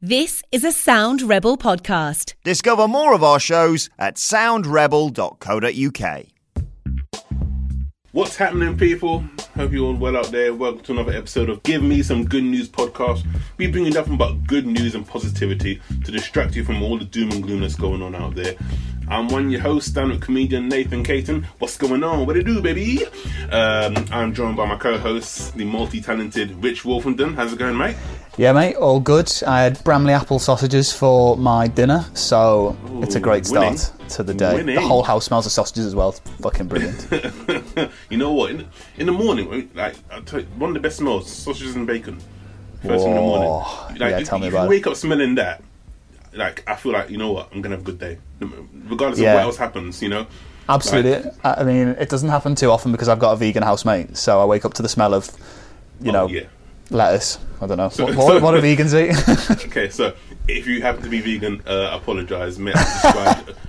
This is a Sound Rebel podcast. Discover more of our shows at soundrebel.co.uk. What's happening, people? Hope you're all well out there. Welcome to another episode of Give Me Some Good News podcast. We bring you nothing but good news and positivity to distract you from all the doom and gloom that's going on out there. I'm one of your hosts, stand-up comedian Nathan Caton. What's going on? What do you do, baby? Um, I'm joined by my co-host, the multi-talented Rich Wolfenden. How's it going, mate? Yeah, mate, all good. I had Bramley apple sausages for my dinner, so it's a great start winning. To the day. Winning. The whole house smells of sausages as well. It's fucking brilliant. you know what? In, in the morning, like you, one of the best smells: sausages and bacon. First thing in the morning. Like, Yeah, if, tell me if about you it. wake up smelling that, like I feel like you know what, I'm gonna have a good day, regardless Yeah. of what else happens. You know. Absolutely. I I mean, it doesn't happen too often because I've got a vegan housemate, so I wake up to the smell of, you Oh, know, yeah. lettuce. I don't know. what, so- what, what do vegans eat? Okay, so if you happen to be vegan, uh, apologise. May I described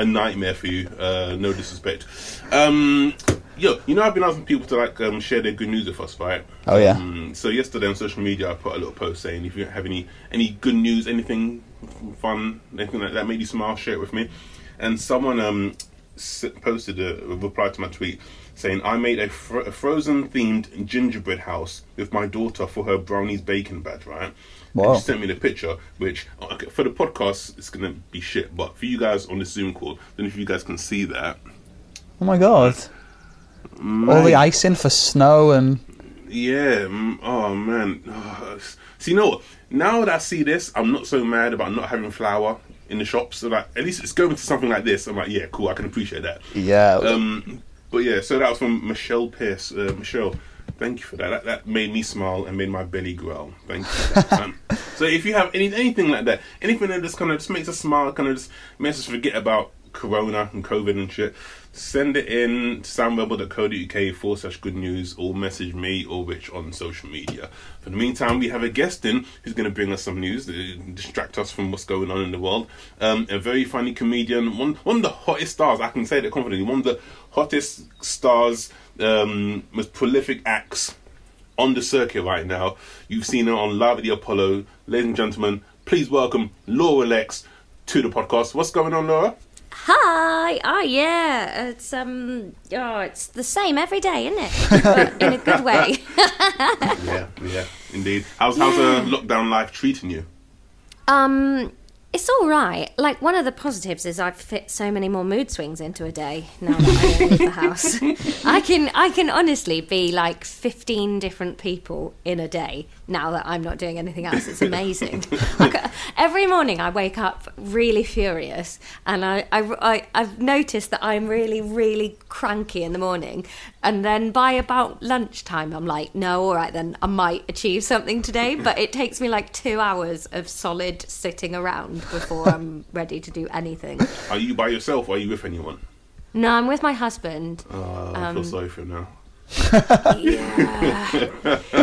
a nightmare for you. Uh, no disrespect. Um, yo, you know I've been asking people to like um, share their good news with us, right? Oh, yeah. Um, so yesterday on social media, I put a little post saying if you have any any good news, anything fun, anything like that made you smile, share it with me. And someone um posted a, a reply to my tweet saying I made a, fro- a frozen themed gingerbread house with my daughter for her brownies bacon badge, right? Wow. She sent me the picture, which okay, for the podcast it's gonna be shit, but for you guys on the Zoom call, then if you guys can see that, oh my god. All the icing for snow and. Yeah. mm, Oh man. Oh, s- so you know? Now that I see this, I'm not so mad about not having flour in the shops. So like, at least it's going to something like this. I'm like, yeah, cool. I can appreciate that. Yeah. Um, but yeah, so that was from Michelle Pierce. Uh, Michelle, thank you for that. that. That made me smile and made my belly growl. Thank you. Um, so if you have any anything like that, anything that just kind of just makes us smile, kind of just makes us forget about Corona and COVID and shit, send it in to soundrebel.co.uk forward slash good news or message me or Rich on social media. For the meantime, we have a guest in who's going to bring us some news, to distract us from what's going on in the world. Um, a very funny comedian, one, one of the hottest stars, I can say that confidently, one of the hottest stars, um, most prolific acts on the circuit right now. You've seen her on Live at the Apollo. Ladies and gentlemen, please welcome Laura Lexx to the podcast. What's going on, Laura? Hi. Oh yeah. It's um. Oh, it's the same every day, isn't it? But in a good way. yeah, yeah, indeed. How's how's uh, lockdown life treating you? um. It's all right. Like one of the positives is I've fit so many more mood swings into a day now that I leave the house. I can I can honestly be like fifteen different people in a day now that I'm not doing anything else. It's amazing. Like, every morning I wake up really furious, and I, I I I've noticed that I'm really really cranky in the morning, and then by about lunchtime I'm like, no, all right then, I might achieve something today, but it takes me like two hours of solid sitting around before I'm ready to do anything. Are you by yourself or are you with anyone? No, I'm with my husband. Uh, I feel sorry for him now. Yeah.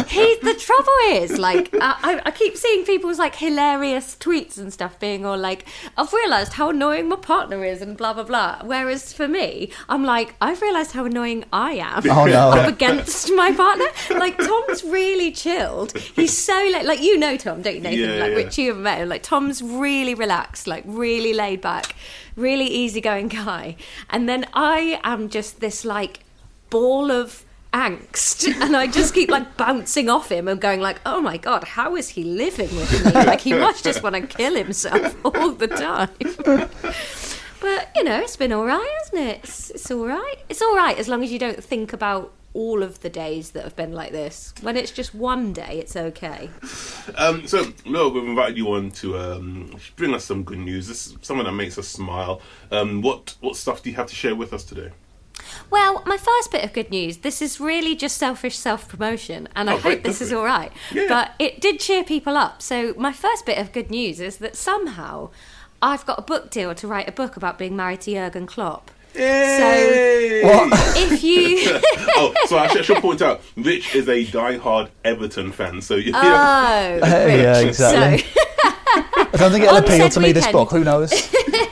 he, the trouble is, like, I, I- keep seeing people's like hilarious tweets and stuff being all like, I've realised how annoying my partner is and blah blah blah. Whereas for me, I'm like, I've realised how annoying I am Oh, no. up against my partner. Like Tom's really chilled. He's so like, like you know Tom, don't you, Nathan? Yeah, like yeah. you've met him. Like Tom's really relaxed, like really laid back, really easygoing guy. And then I am just this like ball of angst. And I just keep like bouncing off him and going like oh my god how is he living with me? Like he must just want to kill himself all the time. But you know it's been all right hasn't it? It's, it's all right it's all right as long as you don't think about all of the days that have been like this. When it's just one day it's okay. Um, so, Laura, we've invited you on to um, bring us some good news. This is something that makes us smile. Um, what what stuff do you have to share with us today? Well, my first bit of good news this is really just selfish self promotion, and I Oh, great, hope this is all right. Yeah. But it did cheer people up. So, my first bit of good news is that somehow I've got a book deal to write a book about being married to Jurgen Klopp. Yay! If you. oh, so I should, I should point out, Rich is a die-hard Everton fan. So you know, Oh, yeah, Rich. exactly. So, I don't think it'll appeal said to me, this book. Who knows?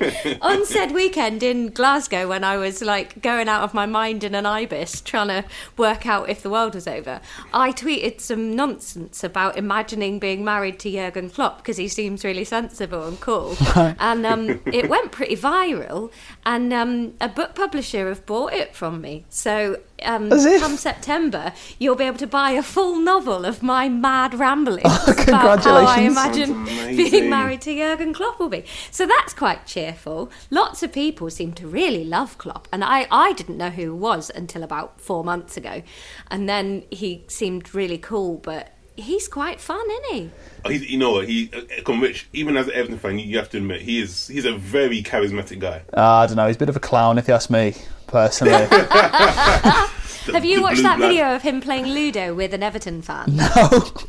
on said weekend in Glasgow when I was like going out of my mind in an ibis trying to work out if the world was over, I tweeted some nonsense about imagining being married to Jurgen Klopp because he seems really sensible and cool, and um, it went pretty viral. And um, a book publisher have bought it from me, so. Um, if- come September, you'll be able to buy a full novel of my mad ramblings about how I imagine being married to Jurgen Klopp will be. So that's quite cheerful. Lots of people seem to really love Klopp, and I, I didn't know who he was until about four months ago, and then he seemed really cool, but he's quite fun, isn't he? He's, you know what? He, uh, come Rich, even as an Everton fan, you, you have to admit he is. He's a very charismatic guy. Uh, I don't know. He's a bit of a clown, if you ask me, personally. The- Have you watched that video of him playing Ludo with an Everton fan?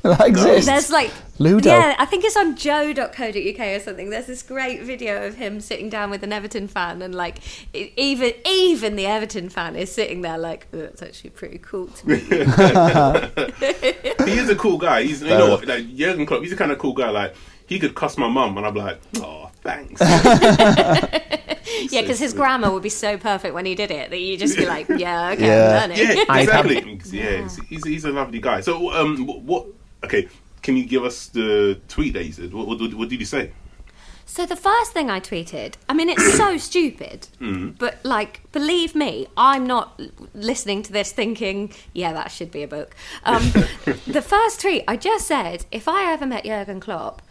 No, that exists. There's like Ludo. Yeah, I think it's on joe.co.uk or something. There's this great video of him sitting down with an Everton fan and like even even the Everton fan is sitting there like, oh, it's actually pretty cool to me. He is a cool guy. He's you know enough. what? Like Jurgen Klopp. He's the kind of cool guy. Like he could cuss my mum, and I'd be like, oh, thanks. yeah, because his grammar would be so perfect when he did it that you just be like, yeah, okay, Yeah. I'm learning. yeah, exactly. Yeah, he's, he's, he's a lovely guy. So, um, what, what? Okay, can you give us the tweet that he said? What, what, what did he say? So the first thing I tweeted, I mean, it's so stupid, but like, believe me, I'm not listening to this thinking, yeah, that should be a book. Um, the first tweet, I just said, if I ever met Jurgen Klopp,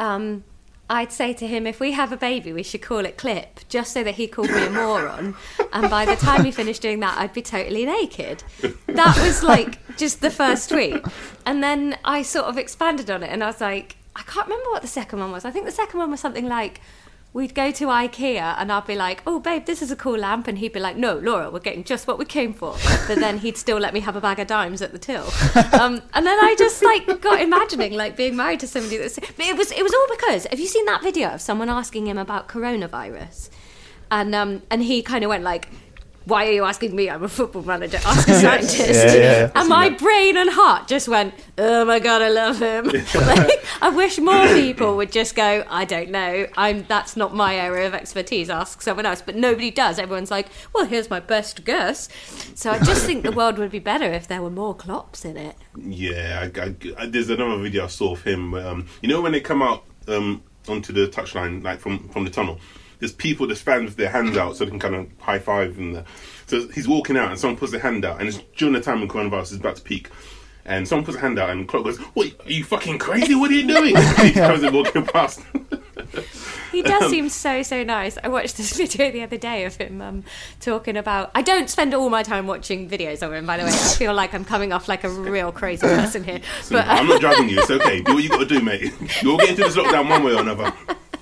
um, I'd say to him, if we have a baby, we should call it Clip, just so that he called me a moron. And by the time he finished doing that, I'd be totally naked. That was like just the first tweet. And then I sort of expanded on it and I was like, I can't remember what the second one was. I think the second one was something like, we'd go to IKEA and I'd be like, oh, babe, this is a cool lamp. And he'd be like, no, Laura, we're getting just what we came for. But then he'd still let me have a bag of Daims at the till. Um, and then I just like got imagining like being married to somebody that's. But it was, it was all because, have you seen that video of someone asking him about coronavirus? And, um, and he kind of went like, why are you asking me? I'm a football manager. Ask a scientist. Yeah, yeah. And my brain and heart just went, oh my god, I love him. like, I wish more people would just go, I don't know. I'm that's not my area of expertise. Ask someone else. But nobody does. Everyone's like, well, here's my best guess. So I just think the world would be better if there were more Klopps in it. Yeah, I, I, I- there's another video I saw of him. Um, you know when they come out um, onto the touchline, like from from the tunnel. There's people that stand with their hands out so they can kind of high five and. The, so he's walking out and someone puts their hand out and it's during the time when coronavirus is about to peak. And someone puts a hand out and Klopp goes, "What? Are you fucking crazy? What are you doing?" he comes in walking past. He does seem so so nice. I watched this video the other day of him um, talking about. I don't spend all my time watching videos of him, by the way. I feel like I'm coming off like a real crazy person here. But I'm not driving you. It's okay. Do what you got to do, mate. You'll get into this lockdown one way or another.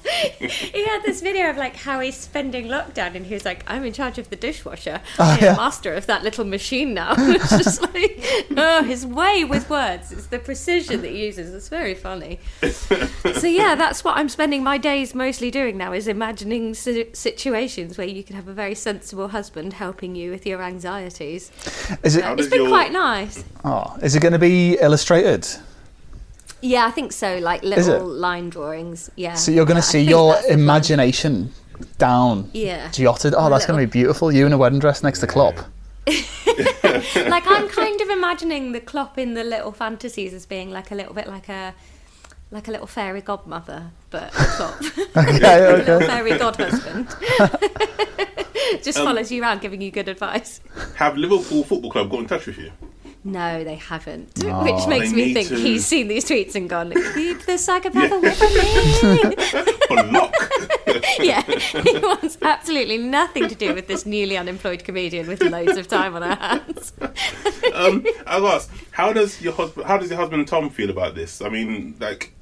He had this video of like how he's spending lockdown, and he was like, "I'm in charge of the dishwasher. Oh, I'm yeah. the master of that little machine now." it's just like, oh, his way with words. It's the precision that he uses. It's very funny. so yeah, that's what I'm spending my days mostly doing now is imagining si- situations where you can have a very sensible husband helping you with your anxieties. Is it? How It's does been your- quite nice. Oh, is it going to be illustrated? Yeah, I think so. Like little line drawings. Yeah. So you're going to I see your that's the imagination down, Yeah. jotted. Oh, that's going to be beautiful. You in a wedding dress next to Klopp. like I'm kind of imagining the Klopp in the little fantasies as being like a little bit like a like a little fairy godmother, but a Klopp, Okay, a little fairy god husband. Just Um, follows you around giving you good advice. Have Liverpool Football Club got in touch with you? No, they haven't. Oh. Which makes me think to. he's seen these tweets and gone, keep the psychopath away from me. On yeah, he wants absolutely nothing to do with this newly unemployed comedian with loads of time on her hands. um, I was asked, how does your husband? How does your husband Tom feel about this? I mean, like,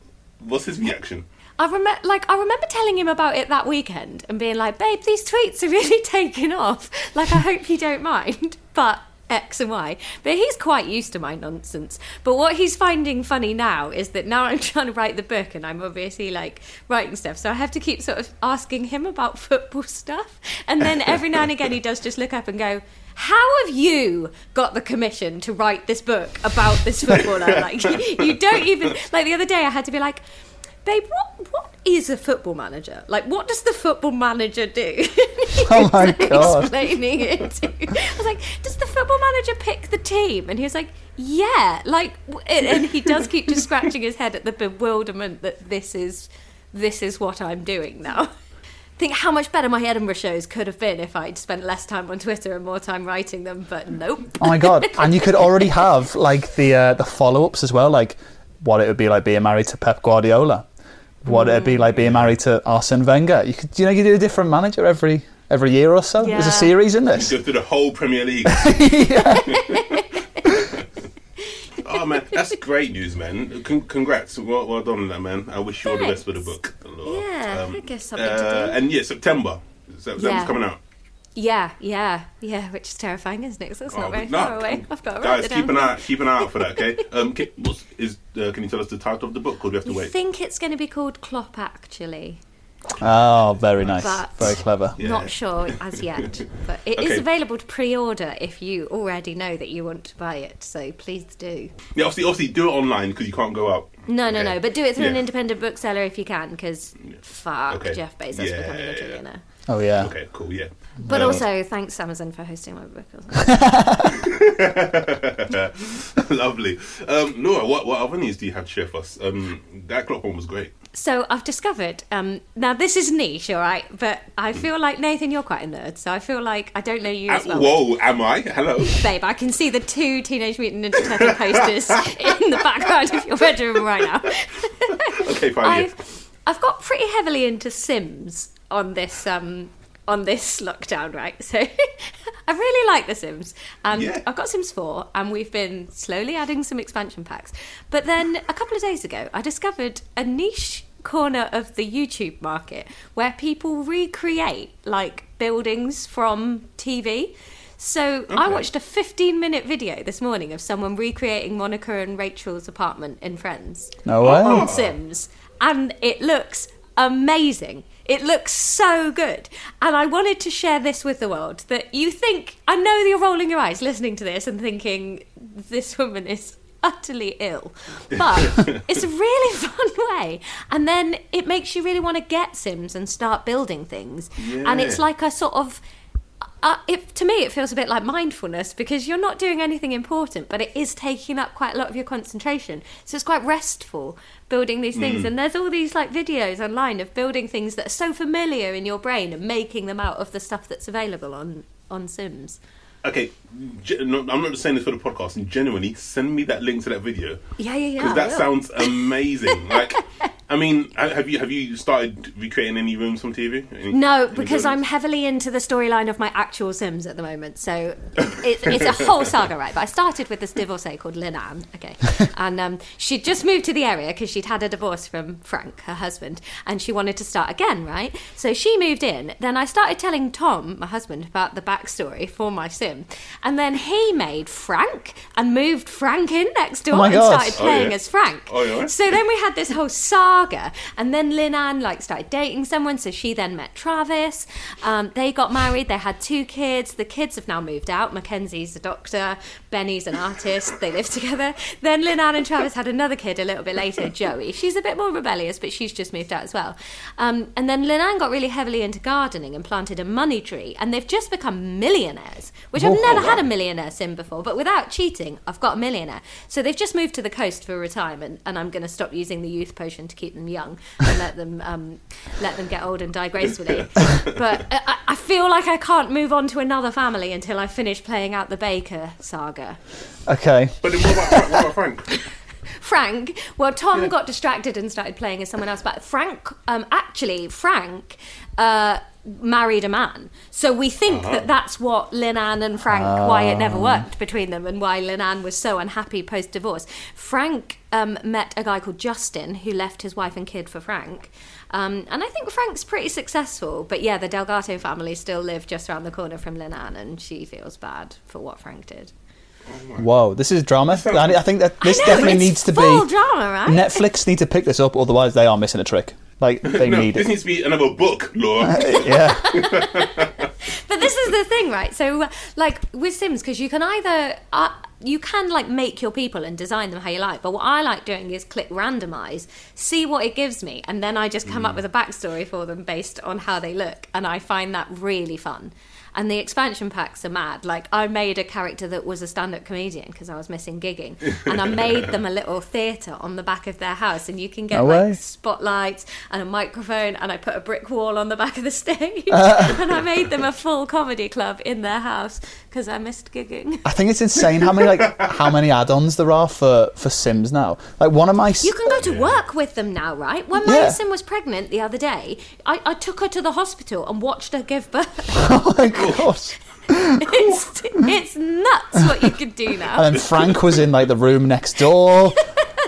what's his reaction? I remember, like, I remember telling him about it that weekend and being like, "Babe, these tweets are really taking off. Like, I hope you don't mind." But X and Y. But he's quite used to my nonsense. But what he's finding funny now is that now I'm trying to write the book and I'm obviously like writing stuff, so I have to keep sort of asking him about football stuff. And then every now and again he does just look up and go. How have you got the commission to write this book about this footballer? Like, you don't even like the other day. I had to be like, babe, what what is a football manager? Like, what does the football manager do? Oh my was God. Explaining it. To, I was like, does the football manager pick the team? And he was like, yeah. Like, and and he does keep just scratching his head at the bewilderment that this is this is what I'm doing now. Think how much better my Edinburgh shows could have been if I'd spent less time on Twitter and more time writing them, but nope. Oh my god! And you could already have like the uh, the follow ups as well, like what it would be like being married to Pep Guardiola, what it'd be like being married to Arsene Wenger. You could, you know, you do a different manager every every year or so. There's a series in this. Go through the whole Premier League. oh man, that's great news, man! Con- congrats, well, well done on that, man. I wish you all the best with the book. Laura. Yeah, I guess something to uh, do. And yeah, September. September's Yeah. coming out. Yeah, yeah, yeah, which is terrifying, isn't it? 'Cause it's not Oh, very no. far away. I've got to Guys, it keep down. an eye, keep an eye out for that. Okay. Um, can, what's, is uh, can you tell us the title of the book, or do we have to wait? I think it's going to be called Klopp, actually. Oh, very nice, But- very clever. Yeah. Not sure as yet, but it is Okay. available to pre-order if you already know that you want to buy it. So please do. Yeah, obviously, obviously, do it online because you can't go out. No, no, Okay. no. But do it through an independent bookseller if you can, because fuck Okay. Jeff Bezos Yeah, becoming a yeah, yeah. trillionaire. Oh yeah. Okay, cool. Yeah. But also, thanks Amazon for hosting my book. Lovely. Um, Laura, what, what other news do you have to share for us? Um, that Klopp one was great. so I've discovered. Um, now this is niche, all right. But I feel like Nathan, you're quite a nerd. So I feel like I don't know you Uh, as well. whoa, am I? Hello. Babe, I can see the two Teenage Mutant Ninja Turtle posters in the background of your bedroom right now. Okay, fine. I've I've got pretty heavily into Sims on this um on this lockdown, right? So I really like The Sims, and Yeah. I've got Sims Four, and we've been slowly adding some expansion packs. But then a couple of days ago, I discovered a niche corner of the YouTube market where people recreate like buildings from TV. So I watched a 15 minute video this morning of someone recreating Monica and Rachel's apartment in Friends No way. on Sims, and it looks amazing. It looks so good. And I wanted to share this with the world that you think, I know you're rolling your eyes listening to this and thinking, this woman is utterly ill. But it's a really fun way. And then it makes you really want to get Sims and start building things. And it's like a sort of uh, it, to me, it feels a bit like mindfulness because you're not doing anything important, but it is taking up quite a lot of your concentration. So it's quite restful building these things. Mm. And there's all these like videos online of building things that are so familiar in your brain and making them out of the stuff that's available on on Sims. Okay, no, I'm not just saying this for the podcast. And genuinely, send me that link to that video Yeah, yeah, yeah. because that sounds amazing. like, I mean, have you have you started recreating any rooms from TV? Any- No, because I'm heavily into the storyline of my actual Sims at the moment. So it, it's a whole saga, right? But I started with this divorcee called Lynn Ann, okay? And um, she'd just moved to the area because she'd had a divorce from Frank, her husband, and she wanted to start again, right? So she moved in. Then I started telling Tom, my husband, about the backstory for my Sim. And then he made Frank and moved Frank in next door Oh and God. started Oh, playing yeah. as Frank. Oh, yeah. So then we had this whole saga, and then Lynn Ann like started dating someone, so she then met Travis. Um, they got married. They had two kids. The kids have now moved out. Mackenzie's a doctor. Benny's an artist. They live together. Then Lynn Ann and Travis had another kid a little bit later, Joey. She's a bit more rebellious, but she's just moved out as well. Um, and then Lynn Ann got really heavily into gardening and planted a money tree, and they've just become millionaires, which I've never had a millionaire sim before, but without cheating, I've got a millionaire. So they've just moved to the coast for retirement, and I'm going to stop using the youth potion to keep them young and let them um, let them get old and die gracefully. but I, I feel like I can't move on to another family until I finish playing out the Baker saga. Okay. But then what about, Frank- what about Frank? Frank, well, Tom got distracted and started playing as someone else, but Frank, um, actually, Frank. Uh, married a man so we think that that's what Lynn Ann and Frank why it never worked between them and why Lynn Ann was so unhappy post divorce Frank um, met a guy called Justin who left his wife and kid for Frank um, and I think Frank's pretty successful but yeah the Delgato family still live just around the corner from Lynn Ann and she feels bad for what Frank did Whoa, this is drama. I I think that this know, definitely needs to be. full drama right Netflix need to pick this up, otherwise they are missing a trick. Like they No, need this it. needs to be another book, Laura. Yeah. But this is the thing, right? So, uh, like with Sims, because you can either uh, you can like make your people and design them how you like. But what I like doing is click randomize, see what it gives me, and then I just come up with a backstory for them based on how they look, and I find that really fun. And the expansion packs are mad. Like I made a character that was a stand-up comedian because I was missing gigging, and I made them a little theatre on the back of their house, and you can get No like spotlights and a microphone, and I put a brick wall on the back of the stage, and I made them a full comedy club in their house because I missed gigging. I think it's insane how many like how many add-ons there are for for Sims now. Like one of my s- You can go to work with them now, right? When my Yeah. sim was pregnant the other day, I, I took her to the hospital and watched her give birth. oh my god. it's, it's nuts what you can do now. And then Frank was in like the room next door.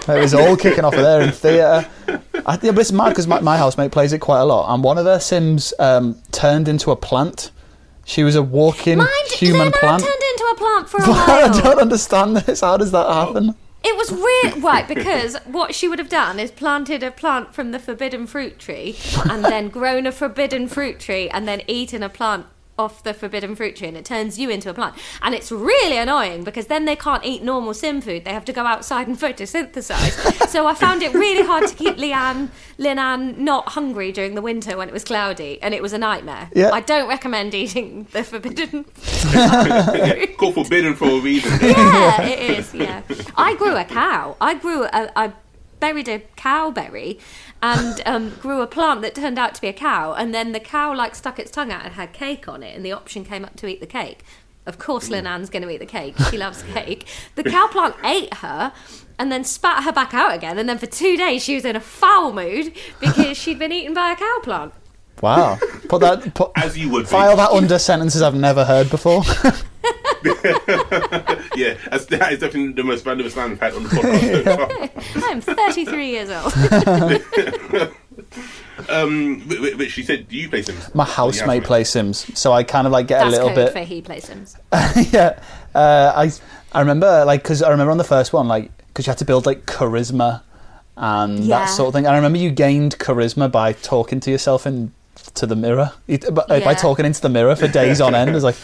It was all kicking off of there in theatre. I, yeah, but it's mad because my, my housemate plays it quite a lot, and one of their Sims um, turned into a plant. She was a walking Mind, human plant. turned into a plant for a while. I don't understand this. How does that happen? It was weird, right? Because what she would have done is planted a plant from the forbidden fruit tree, and then grown a forbidden fruit tree, and then eaten a plant off the forbidden fruit tree, and it turns you into a plant. And it's really annoying because then they can't eat normal sim food; they have to go outside and photosynthesize. so I found it really hard to keep Leanne, Lynn Ann not hungry during the winter when it was cloudy, and it was a nightmare. Yeah. I don't recommend eating the forbidden yeah, called forbidden for a reason. yeah, it is. Yeah, I grew a cow. I grew a. I buried a cowberry and um, grew a plant that turned out to be a cow. And then the cow like stuck its tongue out and had cake on it, and the option came up to eat the cake. Of course, Lynn Ann's going to eat the cake. She loves cake. The cow plant ate her. And then spat her back out again, and then for two days she was in a foul mood because she'd been eaten by a cow plant. Wow. Put that. Put, As you would be. file that under sentences I've never heard before. Yeah, that's, that is definitely the most random slang we've had on the podcast. I'm 33 years old. um, wh- wh- which she said, do you play Sims? My housemate right. plays Sims, so I kind of like get That's a little code bit. for he plays Sims. yeah, uh, I I remember like because I remember on the first one like because you had to build like charisma and Yeah. that sort of thing. I remember you gained charisma by talking to yourself in to the mirror, You- by, by talking into the mirror for days on end. It's like,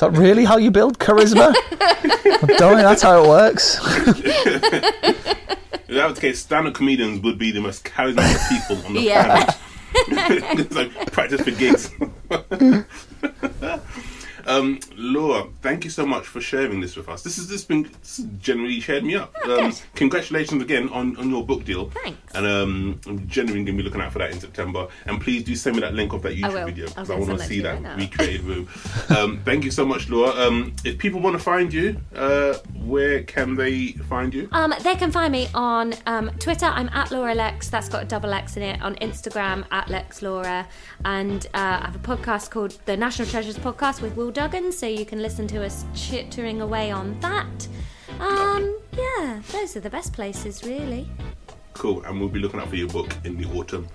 is that really how you build charisma? I don't think that's how it works. If that was the case, stand-up comedians would be the most charismatic people on the Yeah. planet. it's like practice for gigs. Um, Laura, thank you so much for sharing this with us. This has this been this has generally shared me up. Oh, um, congratulations again on, on your book deal. Thanks. And um, I'm genuinely going to be looking out for that in September. And please do send me that link of that YouTube video because I go want to see that right recreated room. Um, thank you so much, Laura. Um, if people want to find you, uh, where can they find you? Um, they can find me on um, Twitter. I'm at Laura Lexx. That's got a double X in it. On Instagram, at Lex Laura. And uh, I have a podcast called the National Treasures Podcast with Will Duggan. So you can listen to us chittering away on that. Um, yeah, those are the best places, really. Cool, and we'll be looking out for your book in the autumn.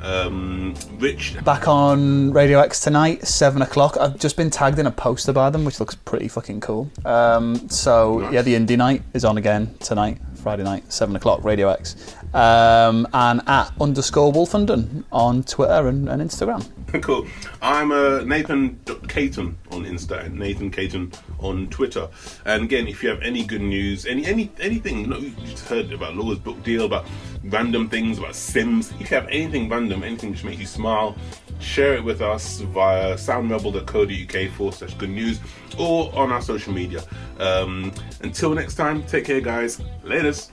Um, Rich, Back on Radio X tonight, seven o'clock. I've just been tagged in a poster by them, which looks pretty fucking cool. Um, so Nice. yeah, the indie night is on again tonight, Friday night, seven o'clock, Radio X, um, and at underscore Wolfenden on Twitter and, and Instagram. cool. I'm uh, Nathan Caton on Insta and Nathan Caton on Twitter. And again, if you have any good news, any any anything, you, know, you just heard about Laura's book deal, about random things, about Sims. If you have anything random, anything which makes you smile, share it with us via soundrebel.co.uk forward slash good news or on our social media. Um, until next time, take care, guys. Latest.